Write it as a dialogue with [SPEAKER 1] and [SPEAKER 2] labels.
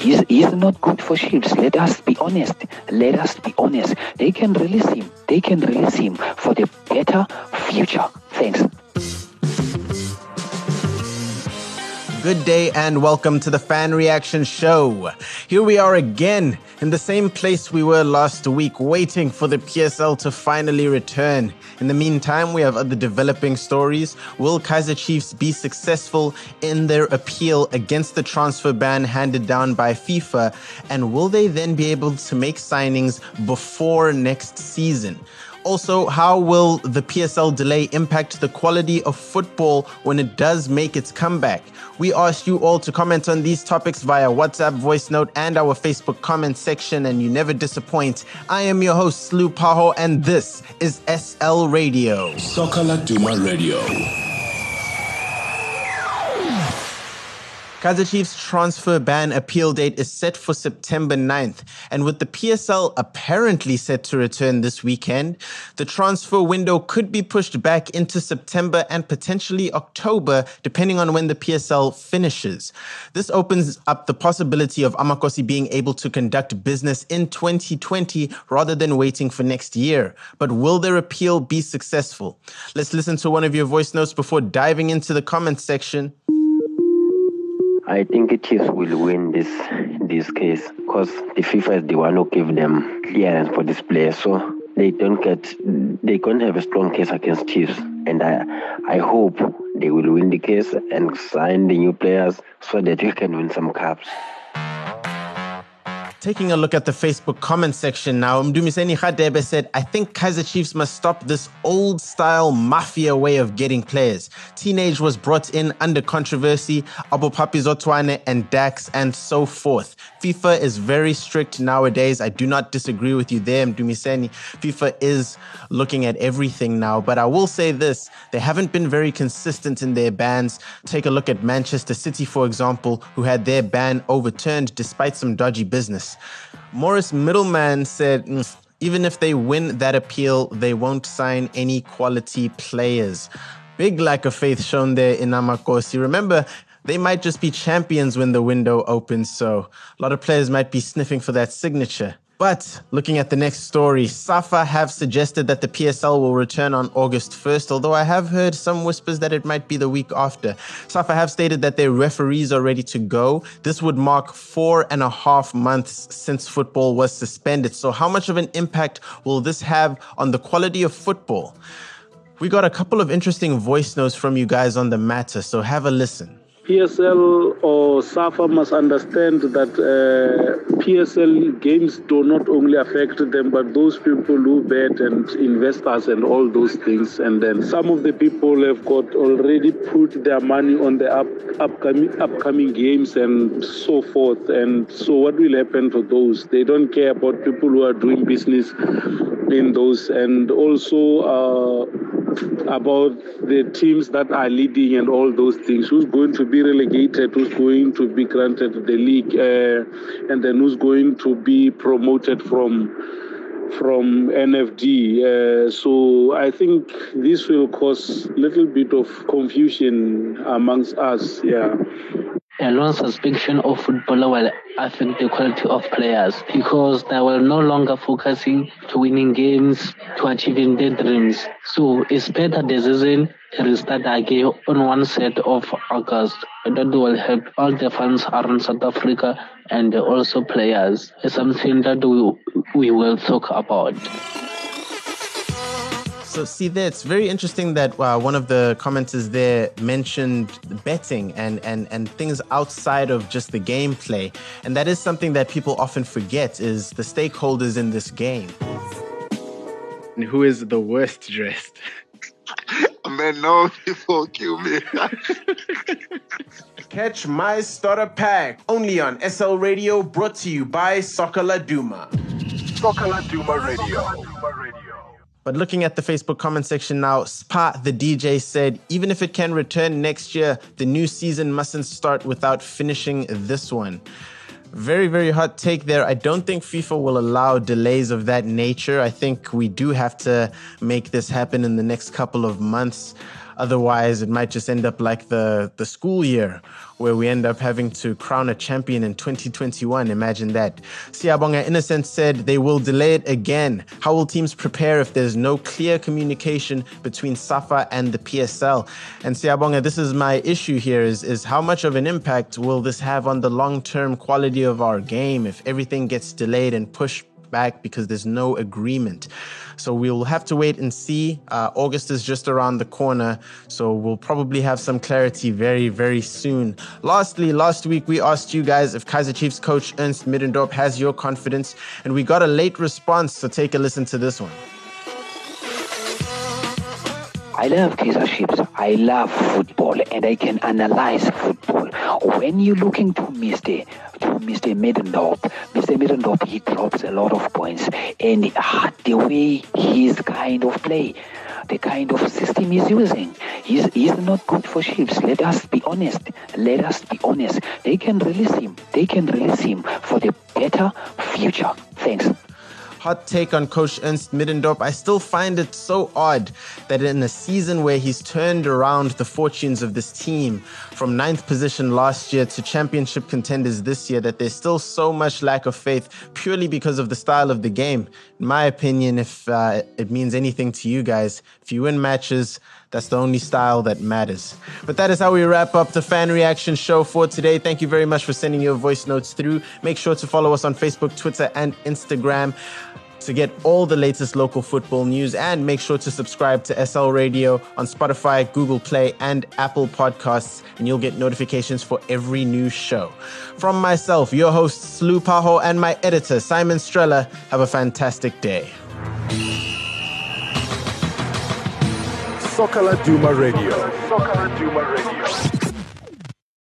[SPEAKER 1] He's, he's not good for Chiefs. Let us be honest. Let us be honest. They can release him. They can release him for the better future. Thanks.
[SPEAKER 2] Good day and welcome to the Fan Reaction Show. Here we are again in the same place we were last week, waiting for the PSL to finally return. In the meantime, we have other developing stories. Will Kaizer Chiefs be successful in their appeal against the transfer ban handed down by FIFA? And will they then be able to make signings before next season? Also, how will the PSL delay impact the quality of football when it does make its comeback? We asked you all to comment on these topics via WhatsApp voice note and our Facebook comment section, and you never disappoint. I am your host, Slu Paho, and this is SL Radio.
[SPEAKER 3] Soccer Laduma Radio.
[SPEAKER 2] Kaizer Chiefs transfer ban appeal date is set for September 9th. And with the PSL apparently set to return this weekend, the transfer window could be pushed back into September and potentially October, depending on when the PSL finishes. This opens up the possibility of Amakhosi being able to conduct business in 2020 rather than waiting for next year. But will their appeal be successful? Let's listen to one of your voice notes before diving into the comments section.
[SPEAKER 4] I think the Chiefs will win this this case because the FIFA is the one who gave them clearance for this player. So they don't get they can't have a strong case against Chiefs. And I I hope they will win the case and sign the new players so that we can win some cups.
[SPEAKER 2] Taking a look at the Facebook comment section now, Mdumiseni Khadebe said, I think Kaizer Chiefs must stop this old style mafia way of getting players. Teenage was brought in under controversy, Abu Papi Zothwane and Dax and so forth. FIFA is very strict nowadays. I do not disagree with you there, Mdumiseni. FIFA is looking at everything now, but I will say this, they haven't been very consistent in their bans. Take a look at Manchester City, for example, who had their ban overturned despite some dodgy business. Morris Middleman said, "Mm, even if they win that appeal, they won't sign any quality players. Big lack of faith shown there in Amakhosi. Remember, they might just be champions when the window opens, so a lot of players might be sniffing for that signature. But looking at the next story, Safa have suggested that the PSL will return on August 1st, although I have heard some whispers that it might be the week after. Safa have stated that their referees are ready to go. This would mark four and a half months since football was suspended. So, how much of an impact will this have on the quality of football? We got a couple of interesting voice notes from you guys on the matter, so have a listen.
[SPEAKER 5] PSL or SAFA must understand that uh, PSL games do not only affect them, but those people who bet and investors and all those things. And then some of the people have got already put their money on the up, upcoming upcoming games and so forth. And so, what will happen to those? They don't care about people who are doing business in those, and also. Uh, about the teams that are leading and all those things. Who's going to be relegated? Who's going to be granted the league? Uh, and then who's going to be promoted from from NFD? Uh, so I think this will cause a little bit of confusion amongst us. Yeah.
[SPEAKER 6] A long suspension of footballer will affect the quality of players because they will no longer focusing to winning games to achieving their dreams. So it's better the season restart again on one set of August. That will help all the fans around South Africa and also players. It's something that we, we will talk about.
[SPEAKER 2] So, see there, it's very interesting that uh, one of the commenters there mentioned betting and, and, and things outside of just the gameplay. And that is something that people often forget is the stakeholders in this game. And who is the worst dressed?
[SPEAKER 7] Man, no, people kill me.
[SPEAKER 2] Catch my starter pack only on SL Radio, brought to you by Soccer Laduma.
[SPEAKER 3] Soka Duma Radio.
[SPEAKER 2] But looking at the Facebook comment section now, Spa the DJ said, even if it can return next year, the new season mustn't start without finishing this one. Very, very hot take there. I don't think FIFA will allow delays of that nature. I think we do have to make this happen in the next couple of months. Otherwise, it might just end up like the, the school year where we end up having to crown a champion in 2021. Imagine that. Siabonga Innocent said they will delay it again. How will teams prepare if there's no clear communication between SAFA and the PSL? And Siabonga, this is my issue here is, is how much of an impact will this have on the long-term quality of our game if everything gets delayed and pushed back because there's no agreement. So we'll have to wait and see. Uh, August is just around the corner, so we'll probably have some clarity very, very soon. Lastly, last week we asked you guys if Kaizer Chiefs coach Ernst Middendorp has your confidence, and we got a late response. So take a listen to this one.
[SPEAKER 1] I love Kaizer Chiefs. I love football and I can analyze football. When you're looking to Mr. Mr. Middendorp, Mr. Middendorp, he drops a lot of points and uh, the way he's kind of play, the kind of system he's using, he's, he's not good for Chiefs. Let us be honest. Let us be honest. They can release him. They can release him for the better future. Thanks
[SPEAKER 2] hot take on Coach Ernst Middendorp, I still find it so odd that in a season where he's turned around the fortunes of this team from ninth position last year to championship contenders this year, that there's still so much lack of faith purely because of the style of the game. In my opinion, if uh, it means anything to you guys, if you win matches, that's the only style that matters. But that is how we wrap up the fan reaction show for today. Thank you very much for sending your voice notes through. Make sure to follow us on Facebook, Twitter, and Instagram to get all the latest local football news and make sure to subscribe to SL Radio on Spotify, Google Play, and Apple Podcasts, and you'll get notifications for every new show. From myself, your host, Slu Paho, and my editor, Simon Strella, have a fantastic day.
[SPEAKER 3] Soccer Duma Radio. Soccer Laduma Radio.